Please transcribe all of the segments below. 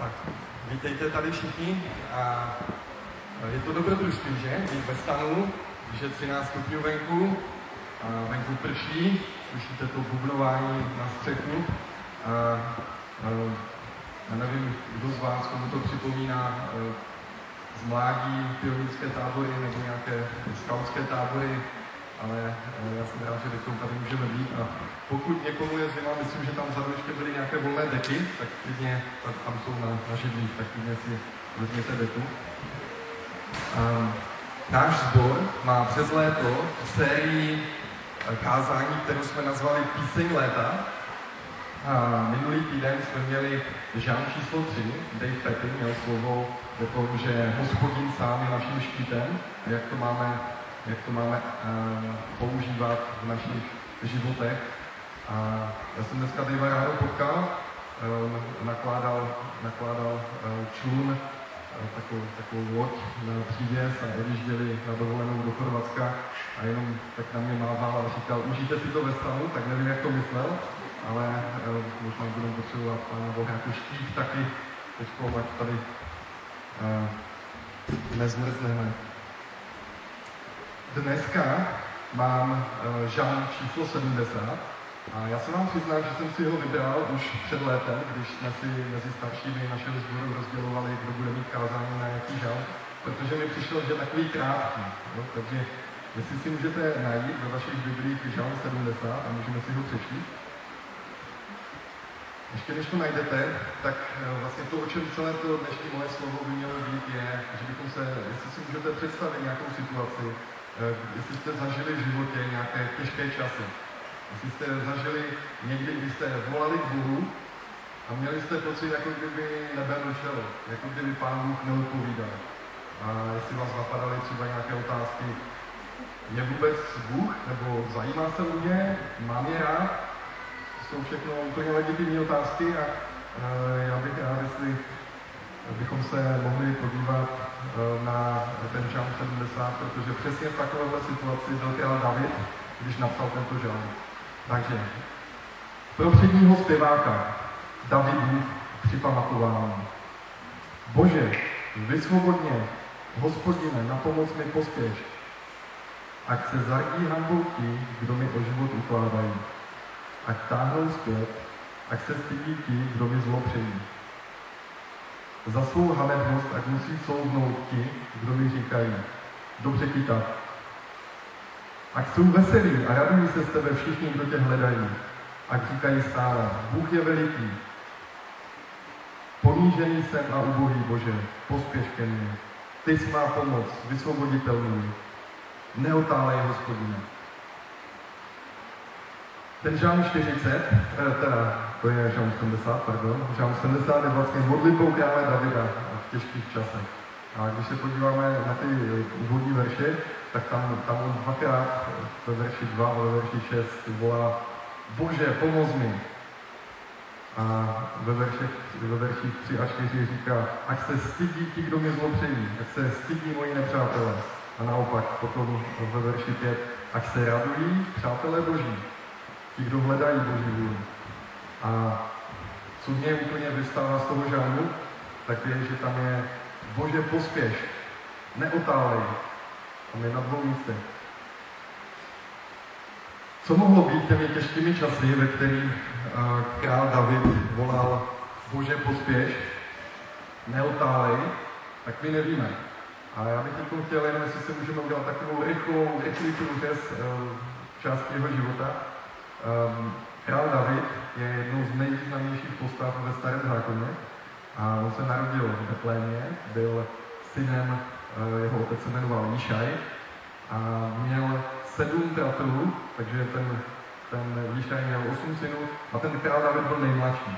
Tak, vítejte tady všichni. A je to dobrodružství, že? Být ve stanu, že 13 stupňů venku, a venku prší, slyšíte to bubnování na střechu. A, a, já nevím, kdo z vás, komu to připomíná z mládí, pionýrské tábory nebo nějaké skautské tábory, ale já jsem rád, že teď tady můžeme být. A pokud někomu je zima, myslím, že tam vzadu ještě byly nějaké volné deky, tak klidně tam jsou na, na židlích, tak klidně si vezměte deku. Um, náš sbor má přes léto sérii eh, kázání, kterou jsme nazvali Píseň léta. A minulý týden jsme měli žán číslo 3, Dave Petty měl slovo o tom, že hospodin sám je naším štítem a jak to máme jak to máme uh, používat v našich životech. A já jsem dneska Dejva ráno potkal, um, nakládal, nakládal uh, člun, takovou, takovou loď na přívěs a odjížděli na dovolenou do Chorvatska a jenom tak na mě mával a říkal, užijte si to ve stanu, tak nevím, jak to myslel, ale možná budeme potřebovat Pána Boha jako štít taky, teď ať tady nezmrzneme. Dneska mám uh, žán číslo 70 a já se vám přiznám, že jsem si ho vybral už před létem, když jsme si mezi staršími našeho sboru rozdělovali, kdo bude mít kázání na jaký žán, protože mi přišel, že takový krátký. No, takže jestli si můžete najít ve vašich biblích žán 70 a můžeme si ho přečíst. Ještě než to najdete, tak uh, vlastně to, o čem celé to dnešní moje slovo by mělo být, je, že bychom se, jestli si můžete představit nějakou situaci, Eh, jestli jste zažili v životě nějaké těžké časy, jestli jste zažili někdy, kdy jste volali k Bohu a měli jste pocit, jako kdyby nebe mlčelo, jako kdyby Pán Bůh neodpovídal. A jestli vás napadaly třeba nějaké otázky, je vůbec Bůh, nebo zajímá se o mě, mám je rád, to jsou všechno úplně legitimní otázky a uh, já bych rád, jestli bychom se mohli podívat eh, na ten žán 70, protože přesně v takovéhle situaci byl král David, když napsal tento žán. Takže pro předního zpěváka Davidu připamatování. Bože, vysvobodně, hospodine, na pomoc mi pospěš, ať se zardí hanbou ti, kdo mi o život ukládají. Ať táhnou zpět, ať se stydí ti, kdo mi zlo přejí. Za svou hanebnost, ať musí soudnout ti, kdo mi říkají, dobře tak. Ať jsou veselí a radují se z tebe všichni, kdo tě hledají. Ať říkají stále, Bůh je veliký. Ponížený jsem a ubohý Bože, pospěš ke mně. Ty jsi má pomoc, vysvoboditel můj. Neotálej, hospodine. Ten žán 40, eh, teda to je žán 70, pardon, žán 70 je vlastně modlitbou krále Davida v těžkých časech. A když se podíváme na ty úvodní verše, tak tam, tam on dvakrát ve verši 2 a ve verši 6 volá Bože, pomoz mi. A ve verších, ve verších 3 a 4 říká, ať se stydí ti, kdo mi zlo přejí, ať se stydí moji nepřátelé. A naopak potom ve verši 5, ať se radují přátelé Boží, ti, kdo hledají Boží vůli. A co mě úplně vystává z toho žánru, tak je, že tam je Bože pospěš, neotálej. Tam je na dvou místech. Co mohlo být těmi těžkými časy, ve kterých král David volal Bože pospěš, neotálej, tak my nevíme. A já bych teď chtěl jenom, jestli se můžeme udělat takovou rychlou, rychlý průřez uh, části jeho života. Um, Král David je jednou z nejvýznamnějších postav ve Starém zákoně a on se narodil v Betlémě, byl synem, eh, jeho otec se jmenoval Líšaj a měl sedm bratrů, takže ten, ten Líšaj měl osm synů a ten král David byl nejmladší.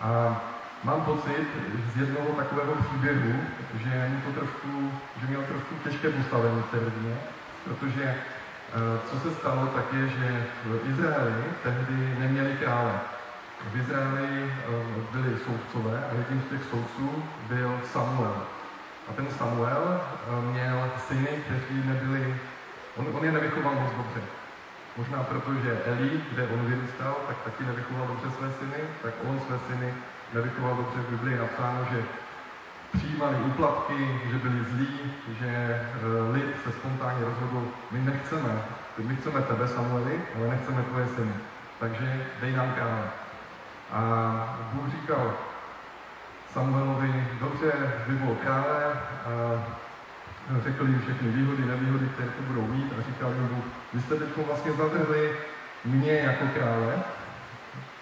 A mám pocit z jednoho takového příběhu, že, mu to trošku, že měl trošku těžké postavení v té rodině, protože co se stalo, tak je, že v Izraeli tehdy neměli krále. V Izraeli eh, byli soudcové a jedním z těch soudců byl Samuel. A ten Samuel eh, měl syny, kteří nebyli, on, on je nevychoval moc dobře. Možná proto, že Eli, kde on vyrůstal, tak taky nevychoval dobře své syny, tak on své syny nevychoval dobře, v Biblii je napsáno, že přijímali úplatky, že byli zlí, že uh, lid se spontánně rozhodl, my nechceme, my chceme tebe, Samueli, ale nechceme tvoje syny. Takže dej nám krále. A Bůh říkal Samuelovi, dobře, vyvol krále, a řekl jim všechny výhody, nevýhody, které to budou mít a říkal jim Bůh, vy jste teď vlastně zatrhli mě jako krále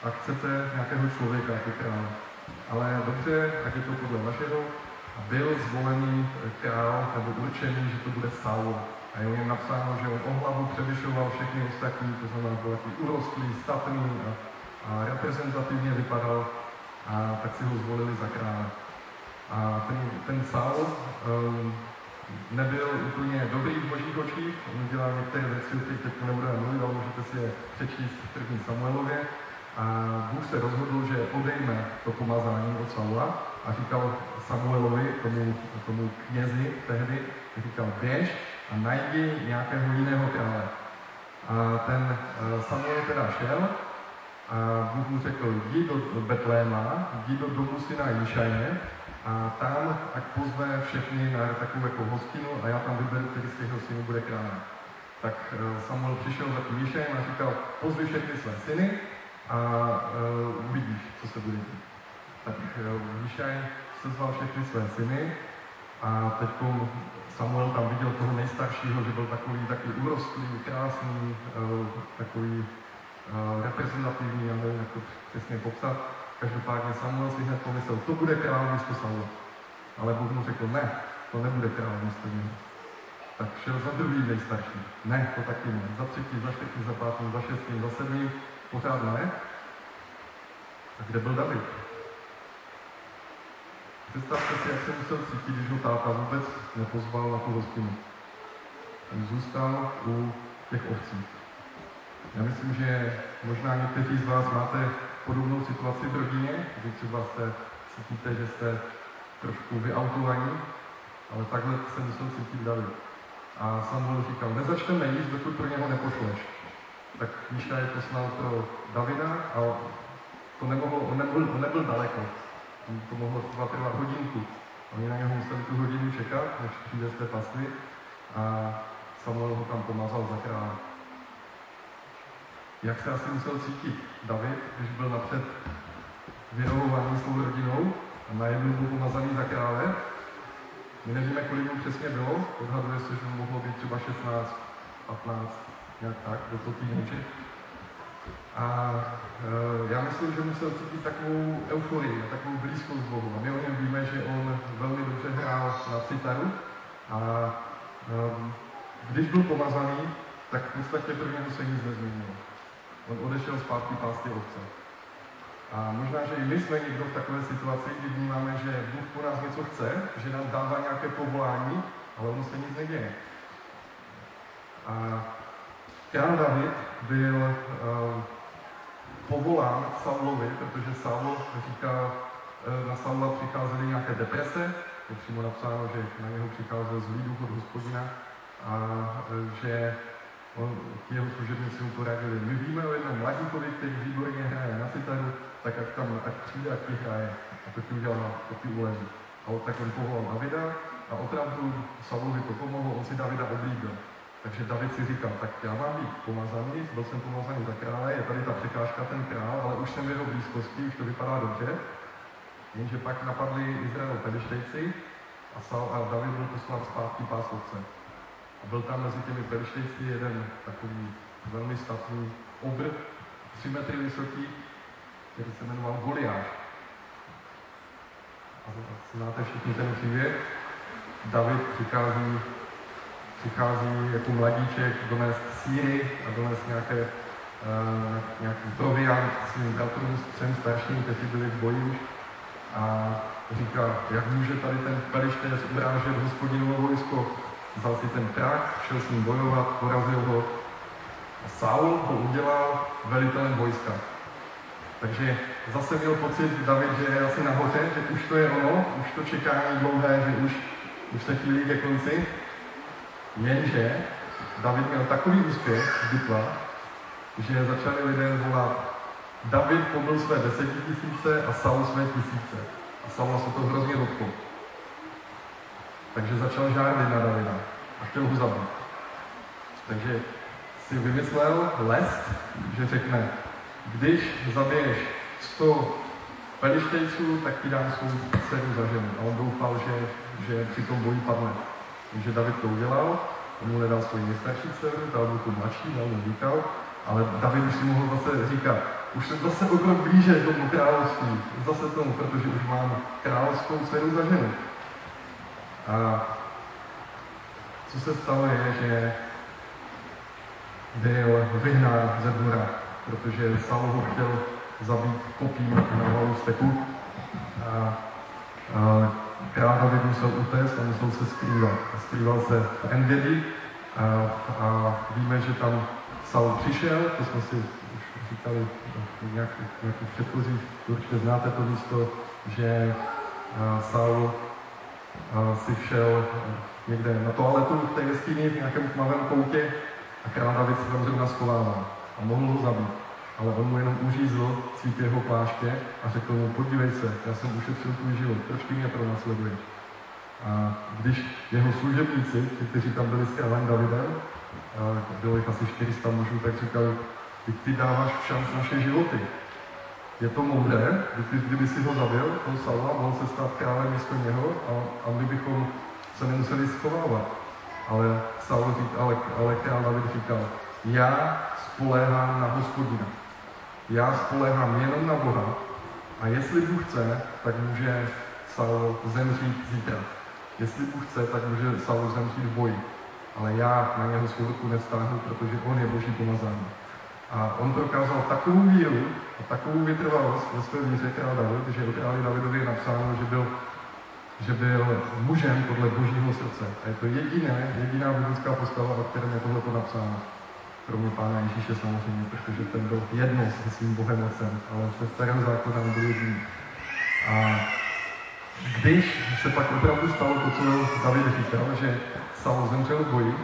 a chcete nějakého člověka jako krále. Ale dobře, tak je to podle vašeho. Byl zvolený král, nebo určený, že to bude Saul. A je o něm napsáno, že on o hlavu převyšoval všechny ostatní, to znamená, byl takový urostlý, statný a, a reprezentativně vypadal. A tak si ho zvolili za krále. A ten, ten Saul um, nebyl úplně dobrý v božích očích, on dělal některé věci, o kterých teď nebudeme mluvit, ale můžete si je přečíst v první Samuelově. A Bůh se rozhodl, že odejme to pomazání od Saula a říkal Samuelovi, tomu, tomu knězi tehdy, říkal, běž a najdi nějakého jiného krále. A ten eh, Samuel teda šel a Bůh mu řekl, jdi do Betléma, jdi do domu syna Jišaje a tam, ať pozve všechny na takovou jako hostinu a já tam vyberu, který z těchto synů bude králem. Tak eh, Samuel přišel za tím Jišajem a říkal, pozvi všechny své syny a uh, uvidíš, co se bude dít. Tak uh, Jišaj sezval všechny své syny a teď Samuel tam viděl toho nejstaršího, že byl takový, takový urostlý, krásný, uh, takový uh, reprezentativní, já nevím, jak to přesně popsat. Každopádně Samuel si hned pomyslel, to bude král místo Saula. Ale Bůh mu řekl, ne, to nebude král místo něho. Tak šel za druhý nejstarší. Ne, to taky ne. Za třetí, za čtvrtý, za pátý, za šestý, za sedmý, pořád ne. A kde byl David? Představte si, jak se musel cítit, když ho táta vůbec nepozval na tu hostinu. On zůstal u těch ovcí. Já myslím, že možná někteří z vás máte podobnou situaci v rodině, kdy třeba jste, cítíte, že jste trošku vyautovaní, ale takhle se musel cítit David. A Samuel říkal, nezačneme jíst, dokud pro něho nepošleš. Tak Míša je poslal pro Davida a to nemohlo, on nebyl, on nebyl daleko. To mohlo třeba trvat hodinku. Oni na něho museli tu hodinu čekat, než přijde z té pastvy a Samuel ho tam pomazal za krále. Jak se asi musel cítit David, když byl napřed vyrovovaný svou rodinou a najednou byl pomazaný za krále? My nevíme, kolik mu přesně bylo, odhaduje se, že mu mohlo být třeba 16, 15, nějak tak, do toho týdniče. A e, já myslím, že musel cítit takovou euforii, takovou blízkost Bohu. A my o něm víme, že on velmi dobře hrál na citaru a e, když byl pomazaný, tak v podstatě něho se nic nezměnilo. On odešel zpátky pásty ovce. A možná, že i my jsme někdo v takové situaci, kdy vnímáme, že Bůh po nás něco chce, že nám dává nějaké povolání, ale ono se nic neděje. A král David byl uh, povolán k Saulovi, protože Saul říká, uh, na Saula přicházely nějaké deprese, je přímo napsáno, že na něho přicházel zlý duch od hospodina a uh, že on, jeho služebníci mu poradili. My víme o jednom mladíkovi, který výborně hraje na citaru, tak ať tam, ať přijde, ať ti hraje. A to ti udělal, to ti uleví. A tak on povolal Davida a opravdu Saulovi to pomohlo, on si Davida oblíbil. Takže David si říkal, tak já mám být pomazaný, byl jsem pomazaný za krále, je tady ta překážka, ten král, ale už jsem v jeho blízkosti, už to vypadá dobře. Jenže pak napadli Izrael pelištejci a, Saul, a David byl poslán zpátky pásovce. A byl tam mezi těmi perštejci jeden takový velmi statný obr, 3 metry vysoký, který se jmenoval Goliáš. A znáte všichni ten příběh. David přichází, přichází jako mladíček donést síry a donést nějaké, uh, nějaký proviant svým bratrům, třem starším, kteří byli v boji už. A říká, jak může tady ten pelištec urážet hospodinovo vojsko, vzal si ten prach, šel s ním bojovat, porazil ho a Saul ho udělal velitelem vojska. Takže zase měl pocit David, že je asi nahoře, že už to je ono, už to čekání dlouhé, že už, už se chvíli ke konci. Jenže David měl takový úspěch v bitvách, že začali lidé volat David pobyl své desetitisíce a Saul své tisíce. A Saul se to hrozně dotklo. Takže začal žádlit na Davida a chtěl ho zabít. Takže si vymyslel lest, že řekne, když zabiješ 100 pelištejců, tak ti dám svou dceru za ženu. A on doufal, že, že při tom boji padne. Takže David to udělal, on mu nedal svoji nejstarší dceru, dal mu tu mladší, dal mu říkal, ale David už si mohl zase říkat, už jsem zase o krok blíže tomu království, zase tomu, protože už mám královskou dceru za ženu. A co se stalo je, že byl vyhnán ze dvora, protože Saul ho chtěl zabít kopím na hlavu steku. A, a král David musel utéct a musel se skrývat. Skrýval se v Engedi a, a víme, že tam Saul přišel, to jsme si už říkali v nějakých, nějakých předchozích, určitě znáte to místo, že Saul si šel někde na toaletu v té jeskyni v nějakém tmavém koutě a král David se tam zrovna schovával a mohl ho zabít. Ale on mu jenom uřízl cít jeho pláště a řekl mu, podívej se, já jsem ušetřil tvůj život, proč ty mě pronásleduješ? A když jeho služebníci, kteří tam byli s králem Davidem, bylo jich asi 400 mužů, tak říkali, ty, ty dáváš v šanc naše životy. Je to moudré, kdyby, si ho zabil, toho Saula, mohl se stát králem místo něho a, a my bychom se nemuseli schovávat. Ale Saul řík, ale, ale král David říkal, já spoléhám na hospodina. Já spoléhám jenom na Boha a jestli Bůh chce, tak může Saul zemřít zítra. Jestli Bůh chce, tak může Saul zemřít v boji. Ale já na něho svou ruku nevstáhnu, protože on je boží pomazání. A on prokázal takovou víru a takovou vytrvalost ve své víře král David, že o králi Davidovi je napsáno, že byl, že byl mužem podle božího srdce. A je to jediné, jediná biblická postava, o kterém je tohleto napsáno. Kromě pána Ježíše samozřejmě, protože ten byl jedno se svým Bohem Otcem, ale ve starém zákonem byl jediný. A když se pak opravdu stalo to, co David říkal, že Saul zemřel v boji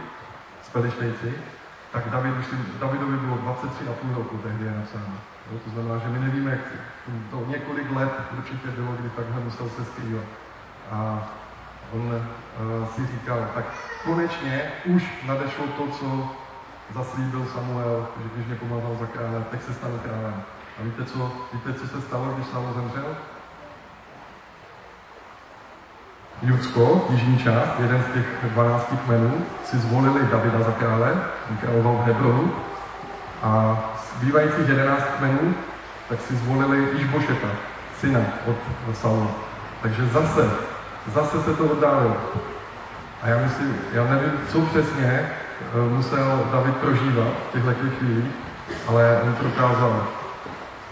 s Pelištejci, tak David, Davidovi bylo 23,5 roku, tehdy je napsáno. Jo, to znamená, že my nevíme, jak to několik let určitě bylo, kdy takhle musel se skrývat. A on uh, si říkal, tak konečně už nadešlo to, co zaslíbil Samuel, že když mě pomazal za krále, tak se stane králem. A víte co, víte, co se stalo, když Saul zemřel? Judsko, jižní část, jeden z těch 12 kmenů, si zvolili Davida za krále, královal v Hebronu, a zbývajících 11 kmenů, tak si zvolili Išbošeta, syna od Saula. Takže zase, zase se to oddálilo. A já myslím, já nevím, co přesně musel David prožívat v těchto chvílích, ale on prokázal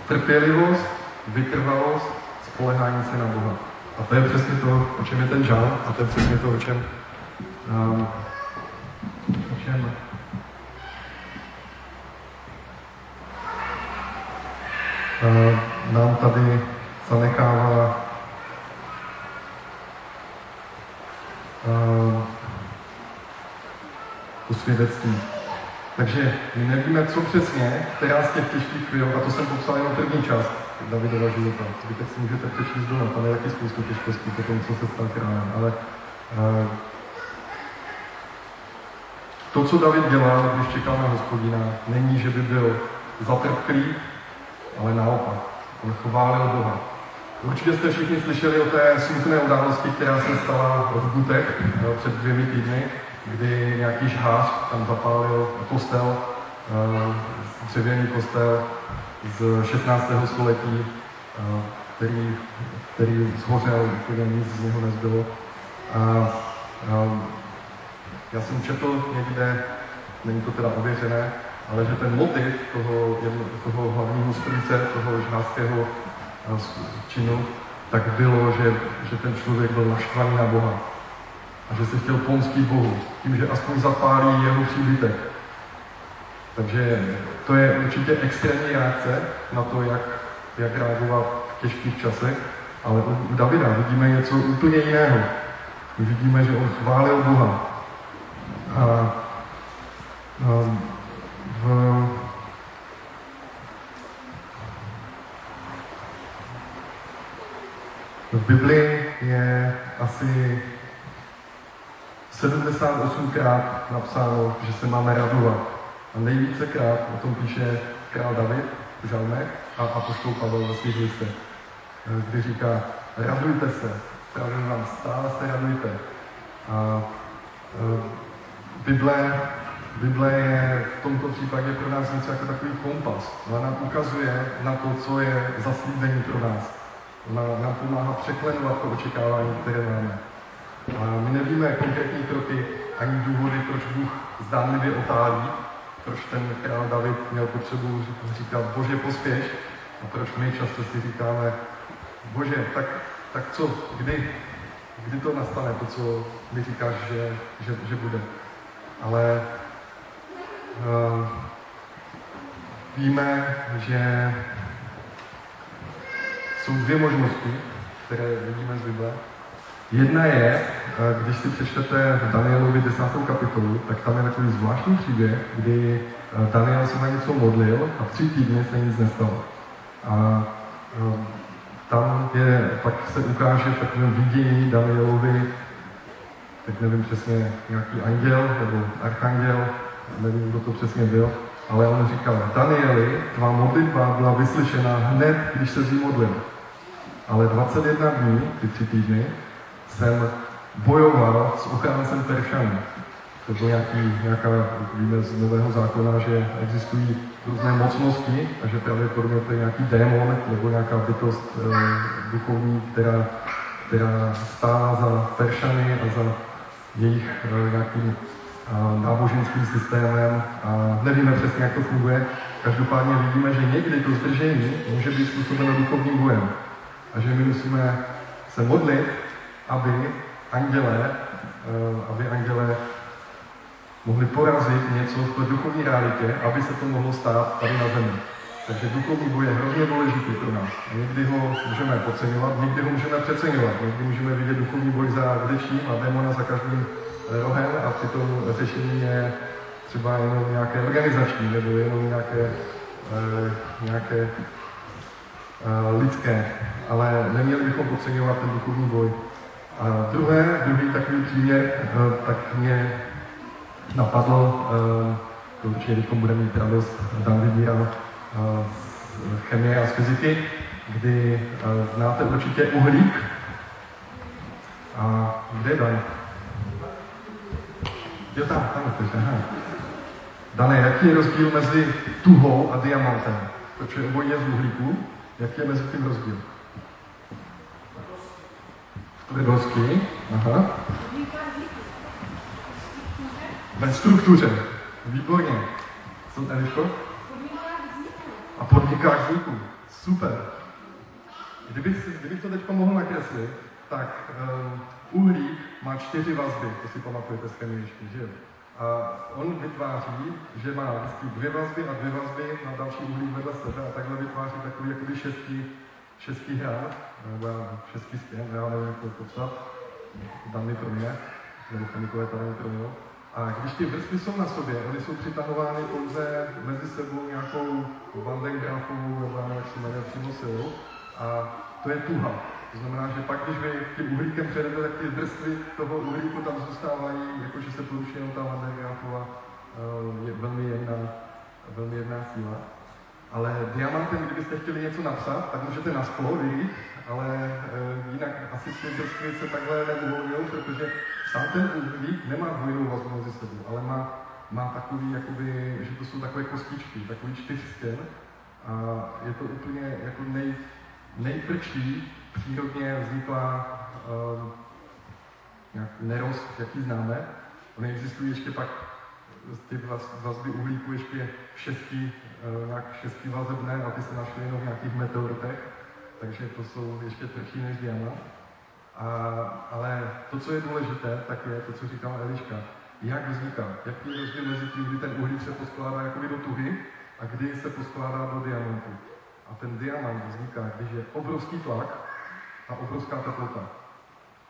trpělivost, vytrvalost, spolehání se na Boha. A to je přesně to, o čem je ten žál, a to je přesně to, o čem, um, o čem uh, nám tady zanechává uh, to svědectví. Takže my nevíme, co přesně, která z těch těžkých chvíl, a to jsem popsal jenom první část, Davidova života. Zbytek si můžete přečíst doma, tam je taky spoustu těžkostí po tom, co se stal králem. Ale uh, to, co David dělal, když čekal na hospodina, není, že by byl zatrpklý, ale naopak. On chválil Boha. Určitě jste všichni slyšeli o té smutné události, která se stala v Gutech no, před dvěmi týdny, kdy nějaký žhář tam zapálil kostel, uh, dřevěný kostel z 16. století, který, který zhořel, úplně nic z něho nezbylo. A, a já jsem četl někde, není to teda ověřené, ale že ten motiv toho, jedno, toho hlavního strůjce, toho žhářského činu, tak bylo, že, že ten člověk byl naštvaný na Boha a že se chtěl pomstit Bohu, tím, že aspoň zapálí jeho příbytek. Takže to je určitě extrémní reakce na to, jak, jak reagovat v těžkých časech, ale u Davida vidíme něco úplně jiného. My vidíme, že on chválil Boha. A, a v, v Biblii je asi 78krát napsáno, že se máme radovat. A nejvícekrát o tom píše král David v žalmech a apoštol Pavel ve svých listech, kdy říká, radujte se, právě vám stále se radujte. A e, Bible, Bible je v tomto případě pro nás něco jako takový kompas. Ona nám ukazuje na to, co je zaslíbení pro nás. Ona nám pomáhá překlenovat to očekávání, které máme. My nevíme konkrétní kroky ani důvody, proč Bůh zdánlivě otálí, proč ten král David měl potřebu říkat Bože pospěš a proč my často si říkáme Bože, tak, tak co, kdy, kdy to nastane, to, co mi říkáš, že, že, že bude. Ale uh, víme, že jsou dvě možnosti, které vidíme z Bible. Jedna je, eh, když si přečtete v Danielovi 10. kapitolu, tak tam je takový zvláštní příběh, kdy eh, Daniel se na něco modlil a tři týdny se nic nestalo. A eh, tam je, pak se ukáže v takovém vidění Danielovi, teď nevím přesně, nějaký anděl nebo archanděl, nevím, kdo to přesně byl, ale on říkal, Danieli, tvá modlitba byla vyslyšena hned, když se zjí modlil. Ale 21 dní, ty tři týdny, jsem bojoval s ochráncem Peršanů. To bylo nějaký, nějaká, víme z Nového zákona, že existují různé mocnosti a že pravděpodobně to je nějaký démon nebo nějaká bytost e, duchovní, která, která stála za Peršany a za jejich e, nějakým a, náboženským systémem a nevíme přesně, jak to funguje. Každopádně vidíme, že někdy to zdržení může být způsobeno duchovním bojem a že my musíme se modlit aby anděle, eh, aby anděle mohli porazit něco v té duchovní realitě, aby se to mohlo stát tady na zemi. Takže duchovní boj je hrozně důležitý pro nás. Někdy ho můžeme podceňovat, někdy ho můžeme přeceňovat. Někdy můžeme vidět duchovní boj za vdečním a démona za každým eh, rohem a přitom řešení je třeba jenom nějaké organizační nebo jenom nějaké, e, nějaké lidské. Ale neměli bychom podceňovat ten duchovní boj. A druhé, druhý takový příměr, eh, tak mě napadlo, eh, to určitě teď budeme mít radost, Dan vybíral eh, z chemie a z fyziky, kdy znáte určitě uhlík. A kde je Dan? Jo, tam, tam jste, aha. Dane, jaký je rozdíl mezi tuhou a diamantem? Protože obojí je z uhlíku. Jaký je mezi tím rozdíl? Tvrdosti. Aha. Ve struktuře. Výborně. Co, Eliško? A podmínkách vzniku. Super. Kdybych, kdybych to teď mohl nakreslit, tak um, uhlík má čtyři vazby, to si pamatujete z chemie že jo? A on vytváří, že má vždycky dvě vazby a dvě vazby na další uhlík vedle sebe a takhle vytváří takový jakoby šestý, šestý hrad nebo český stěn, já nevím, jak to popsat, dany pro mě, nebo chemikové tady pro mě. A když ty vrstvy jsou na sobě, oni jsou přitahovány pouze mezi sebou nějakou Vandengrafovou, nebo jak se jmenuje přímo silou, a to je tuha. To znamená, že pak, když vy tím uhlíkem přejdete, tak ty vrstvy toho uhlíku tam zůstávají, jakože se poruší jenom ta Vandengrafova eh, je velmi jedna, velmi jedna síla. Ale diamantem, kdybyste chtěli něco napsat, tak můžete na sklo vylít ale e, jinak asi ty vrstvy se takhle neuvolňují, protože sám ten uhlík nemá dvojnou vazbu mezi sebou, ale má, má takový, jakoby, že to jsou takové kostičky, takový čtyřstěn a je to úplně jako nej, nejtvrdší přírodně vzniklá um, nějak nerost, jaký známe. Ony existují ještě pak ty vazby uhlíku ještě šestí, uh, nějak šestí vazebné a ty se našly jenom v nějakých meteoritech takže to jsou ještě tvrdší než diamant. A, ale to, co je důležité, tak je to, co říkala Eliška. Jak vzniká? Jaký je rozdíl mezi tím, kdy ten uhlík se poskládá jakoby do tuhy a kdy se poskládá do diamantu. A ten diamant vzniká, když je obrovský tlak a obrovská teplota.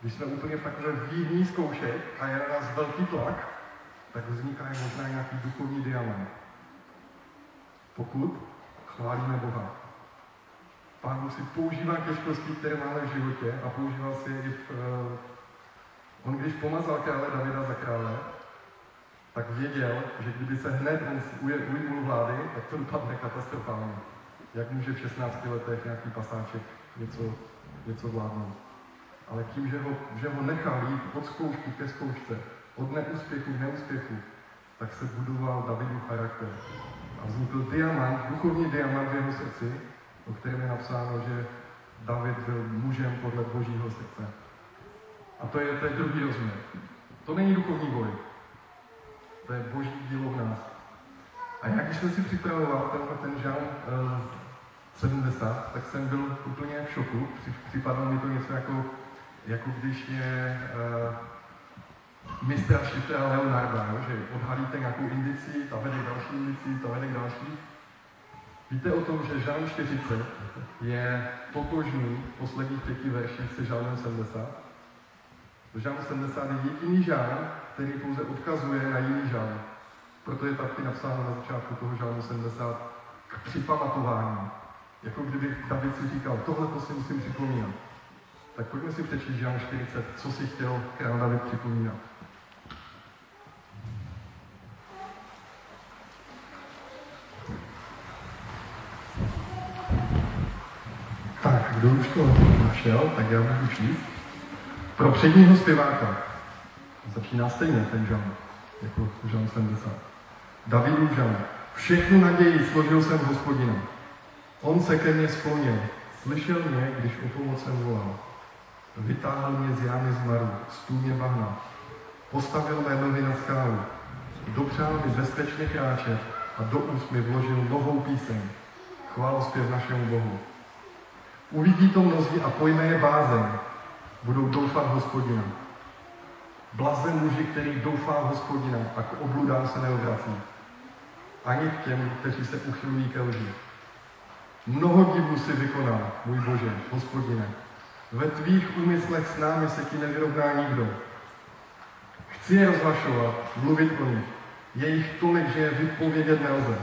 Když jsme úplně v takové výhní zkoušek a je na nás velký tlak, tak vzniká možná nějaký duchovní diamant. Pokud chválíme Boha. Pán Bůh si používá těžkosti, které máme v životě a používal si je i v... Uh, on když pomazal krále Davida za krále, tak věděl, že kdyby se hned on ujmul vlády, tak to dopadne katastrofálně. Jak může v 16 letech nějaký pasáček něco, něco vládnout. Ale tím, že ho, že ho nechal jít od zkoušky ke zkoušce, od neúspěchu k neúspěchu, tak se budoval Davidu charakter. A vznikl diamant, duchovní diamant v jeho srdci, o kterém je napsáno, že David byl mužem podle božího srdce. A to je, to je druhý rozměr. To není duchovní boj. To je boží dílo v nás. A já, když jsem si připravoval tenhle ten žán uh, 70, tak jsem byl úplně v šoku. Připadalo mi to něco jako, jako když je uh, mistra šifra Leonarda, jo? že odhalíte nějakou indici, ta vede k další indici, ta vede k další. Víte o tom, že žán 40 je totožný v posledních pěti verších se žálem 70? Žán 70 je jediný žán, který pouze odkazuje na jiný žán. Proto je taky napsáno na začátku toho žánu 70 k připamatování. Jako kdyby David si říkal, tohle to si musím připomínat. Tak pojďme si přečíst žán 40, co si chtěl král David připomínat. Tak, kdo už to našel, tak já budu číst. Pro předního zpěváka začíná stejně ten žán, jako žán 70. Davidův žán. Všechnu naději složil jsem hospodina. On se ke mně sklonil, slyšel mě, když o pomoc jsem volal. Vytáhl mě z jámy zmaru, z tůně bahna. Postavil mé nohy na skálu. Dopřál mi bezpečně kráčet a do úst mi vložil novou píseň. Chvál zpěv našemu Bohu. Uvidí to mnozí a pojme je bázeň. Budou doufat hospodina. Blazen muži, který doufá v hospodina a k obludám se neobrací. Ani k těm, kteří se uchylují ke lži. Mnoho divů si vykonal, můj Bože, hospodine. Ve tvých úmyslech s námi se ti nevyrovná nikdo. Chci je rozhlašovat, mluvit o nich. Je jich tolik, že je vypovědět nelze.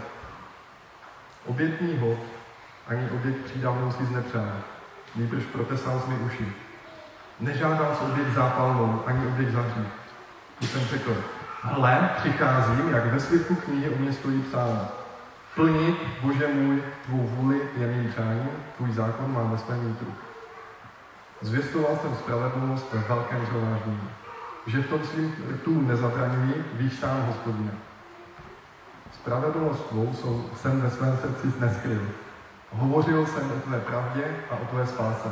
Obětní hod ani oběť přídavnou si znepřál, nejprve protestal mi uši. Nežádal s oběť zápalnou, ani oběť za hřích. Tu jsem řekl, hle, přicházím, jak ve svitku knihy o mě stojí psáno. Plnit, Bože můj, tvou vůli je mým přáním, tvůj zákon mám ve svém nitru. Zvěstoval jsem spravedlnost ve velkém zhromáždění, že v tom svým tu nezabraňují, víš sám hospodine. Spravedlnost tvou jsem ve svém srdci neskryl, Hovořil jsem o tvé pravdě a o tvé spáse.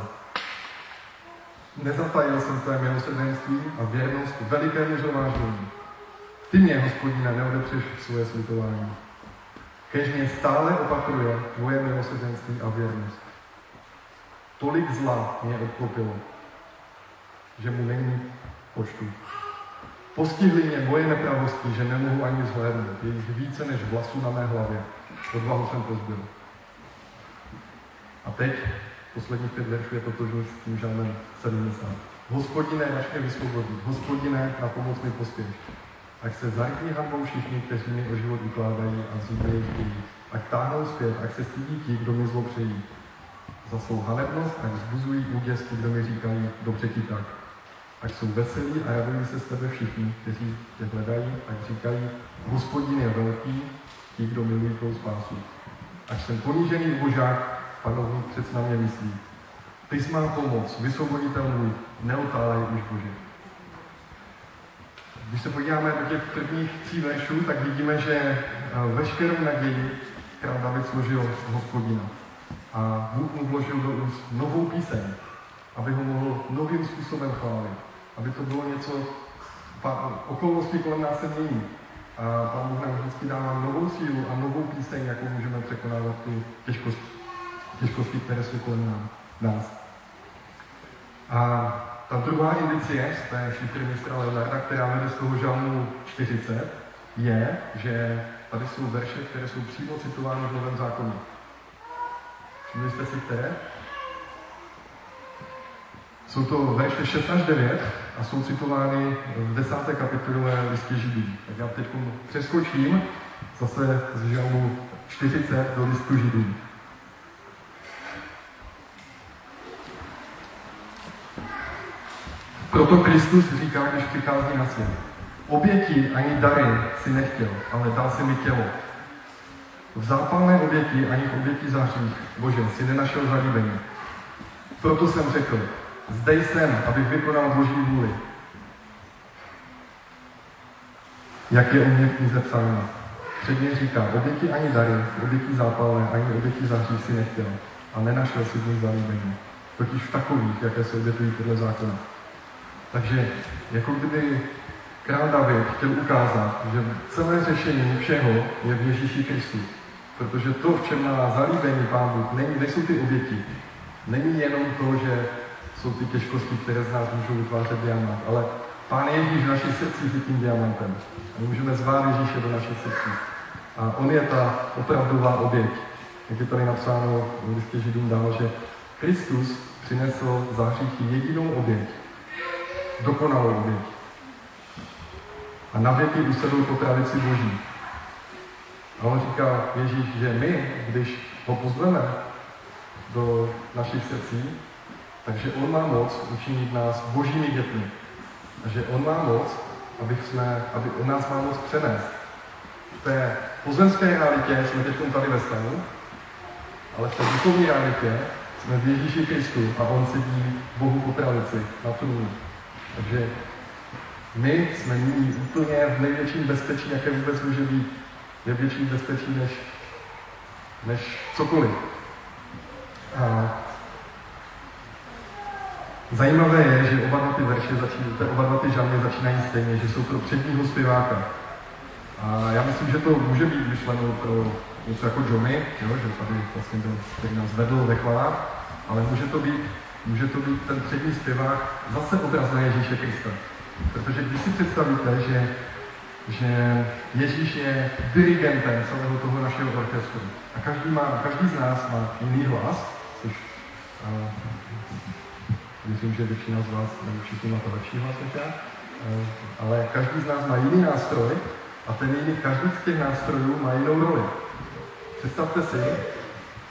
Nezatajil jsem tvé milosrdenství a věrnost velikému zhromáždění. Ty mě, hospodine, neodepřeš svoje slitování. Kež mě stále opatruje tvoje milosrdenství a věrnost. Tolik zla mě odklopilo, že mu není počtu. Postihly mě moje nepravosti, že nemohu ani zhlédnout. Je jich více než vlasů na mé hlavě. Odvahu jsem pozbyl. A teď posledních pět veršů je totožný s tím žalmem 70. Hospodine, až mě vysvobodí. Hospodine, na pomoc mi pospěš. Ať se zarkní hambou všichni, kteří mi o život ukládají a vzít jejich chtějí. Ať táhnou zpět, ať se stydí ti, kdo mi zlo přejí. Za svou hanebnost, ať vzbuzují úděs kdo mi říkají, dobře ti tak. Ať jsou veselí a radují se z tebe všichni, kteří tě hledají, ať říkají, hospodin je velký, ti, kdo milují tvou spásu. Ať jsem ponížený ubožák, Panovu přec na mě myslí. Ty jsi má pomoc, vysvoboditel můj, neotálej už Bože. Když se podíváme do těch prvních tří veršů, tak vidíme, že eh, veškerou naději král David složil hospodina. A Bůh mu vložil do úst novou píseň, aby ho mohl novým způsobem chválit. Aby to bylo něco, okolnosti kolem nás se mění. A Pán Bůh nám vždycky dává novou sílu a novou píseň, jakou můžeme překonávat tu těžkost těžkosti, které jsou kolem nás. A ta druhá indicie z té šifry mistra Leonarda, která vede z toho žalmu 40, je, že tady jsou verše, které jsou přímo citovány v Novém zákoně. Všimli jste si které? Jsou to verše 6 až 9 a jsou citovány v desáté kapitole listě Židů. Tak já teď přeskočím zase z žalmu 40 do listu Židů. Proto Kristus říká, když přichází na svět. Oběti ani dary si nechtěl, ale dal si mi tělo. V zápalné oběti ani v oběti za hřích, si nenašel zalíbení. Proto jsem řekl, zde jsem, abych vykonal Boží vůli. Jak je u mě v knize psáno. Předně říká, oběti ani dary, oběti zápalné, ani oběti za hřích si nechtěl. A nenašel si v nich zalíbení. Totiž v takových, jaké se obětují podle zákona. Takže jako kdyby král David chtěl ukázat, že celé řešení všeho je v Ježíši Kristu. Protože to, v čem má zalíbení Pán Bůh, není, nejsou ty oběti. Není jenom to, že jsou ty těžkosti, které z nás můžou vytvářet diamant, ale Pán Ježíš v našich srdcích je tím diamantem. A můžeme zvát Ježíše do našich srdcí. A on je ta opravdová oběť. Jak je tady napsáno v listě Židům dál, že Kristus přinesl za hříchy jedinou oběť, dokonalou oběť. A na věky usedl po pravici Boží. A on říká Ježíš, že my, když ho pozveme do našich srdcí, takže on má moc učinit nás božími dětmi. A že on má moc, aby, jsme, aby on nás má moc přenést. V té pozemské realitě jsme teď tady ve stanu, ale v té duchovní realitě jsme v Ježíši Kristu a on sedí Bohu po pravici na trůnu. Takže my jsme nyní úplně v největším bezpečí, jaké vůbec může být. Je větší bezpečí než, než cokoliv. A zajímavé je, že oba dva ty verše začínají, oba dva ty žalmy začínají stejně, že jsou pro předního zpěváka. A já myslím, že to může být myšleno pro něco jako Johnny, jo, že tady vlastně byl, který nás vedl ve chvalách, ale může to být, může to být ten přední zpěvák zase obraz na Ježíše Krista. Protože když si představíte, že, že Ježíš je dirigentem celého toho našeho orchestru a každý, má, každý z nás má jiný hlas, což uh, myslím, že většina z vás, nebo všichni má to lepší hlas než já, ale každý z nás má jiný nástroj a ten jiný, každý z těch nástrojů má jinou roli. Představte si,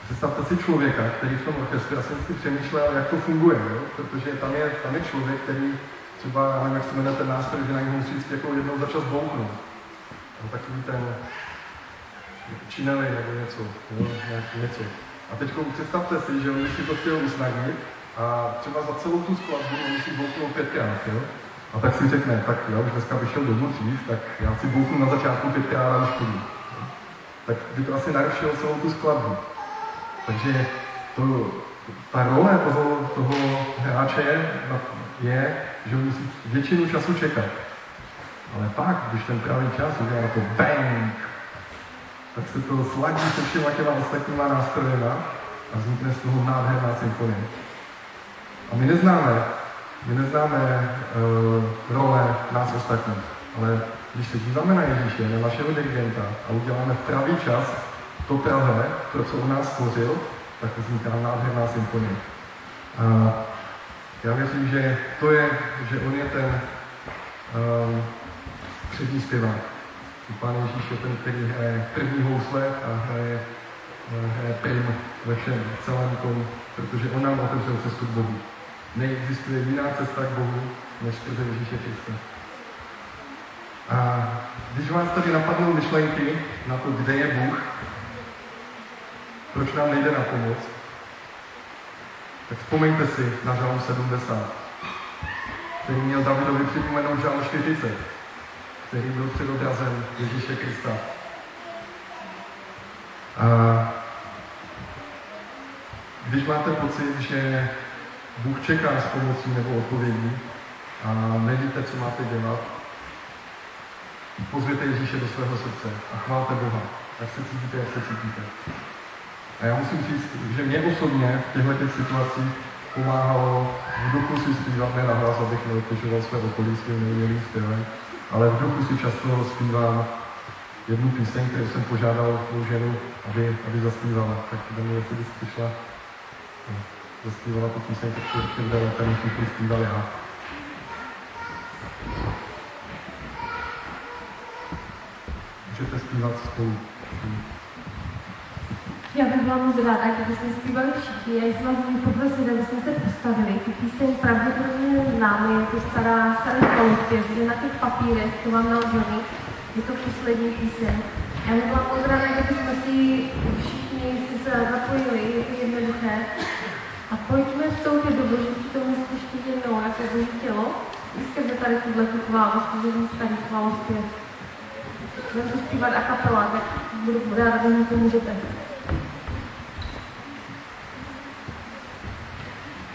představte si člověka, který v tom orchestru, já jsem si přemýšlel, jak to funguje, jo? protože tam je, tam je člověk, který třeba, nevím, jak se jmenuje ten nástroj, že na něj musí jako jednou za čas bouchnout. No, takový ten čineli nebo něco, jo? něco. A teď představte si, že on si to chtěl usnadnit a třeba za celou tu skladbu on musí bouchnout pětkrát, jo? A tak si řekne, tak já už dneska vyšel domů dřív, tak já si bouchnu na začátku pětkrát a už půjdu tak by to asi narušilo celou tu skladbu. Takže to, ta role toho, toho hráče je, že musí většinu času čekat. Ale pak, když ten pravý čas udělá to bang, tak se to sladí se všema těma ostatníma nástrojema a vznikne z toho nádherná symfonie. A my neznáme, my neznáme uh, role nás ostatních, ale když se díváme na Ježíše, na našeho dirigenta a uděláme v pravý čas to pravé, to, co on nás stvořil, tak vzniká nádherná symfonie. A já věřím, že to je, že on je ten um, přední zpěvák. Pán Ježíš je ten, který hraje první housle a hraje, hraje prim ve všem, celém tom, protože on nám otevřel cestu k Bohu. Neexistuje jiná cesta k Bohu, než skrze Ježíše Krista. A když vás tady napadnou myšlenky na to, kde je Bůh, proč nám nejde na pomoc, tak vzpomeňte si na žalm 70, který měl Davidovi připomenout žalm 40, který byl předobrazem Ježíše Krista. A když máte pocit, že Bůh čeká s pomocí nebo odpovědí a nevíte, co máte dělat, pozvěte Ježíše do svého srdce a chválte Boha, tak se cítíte, jak se cítíte. A já musím říct, že mě osobně v těchto těch situacích pomáhalo v duchu si zpívat, ne nahlas, abych neobtěžoval své okolí svým neumělým zpěvem, ale v duchu si často zpívám jednu píseň, kterou jsem požádal svou ženu, aby, aby zaspívala. Tak do mě, jestli bys přišla, zaspívala tu píseň, tak to určitě bude lépe, než bych zpíval já. Můžete zpívat spolu. Já bych byla moc ráda, kdybyste zpívali všichni. Já jsem vás můžu poprosit, abyste se postavili. Tu píseň pravděpodobně známe, je to stará, starý chalospěv, je na těch papírech, co vám naložený. Je to poslední píseň. Já bych byla moc ráda, kdybychom si všichni si se zapojili, je to jednoduché. A pojďme vstoupit do boží přítomnosti ještě jednou, jako boží tělo. Skrze tady tuhle tu chválu, skrze ten starý chválospěv. Budeme to zpívat a kapela, tak budu ráda, když mi pomůžete. Chválte Hospodina,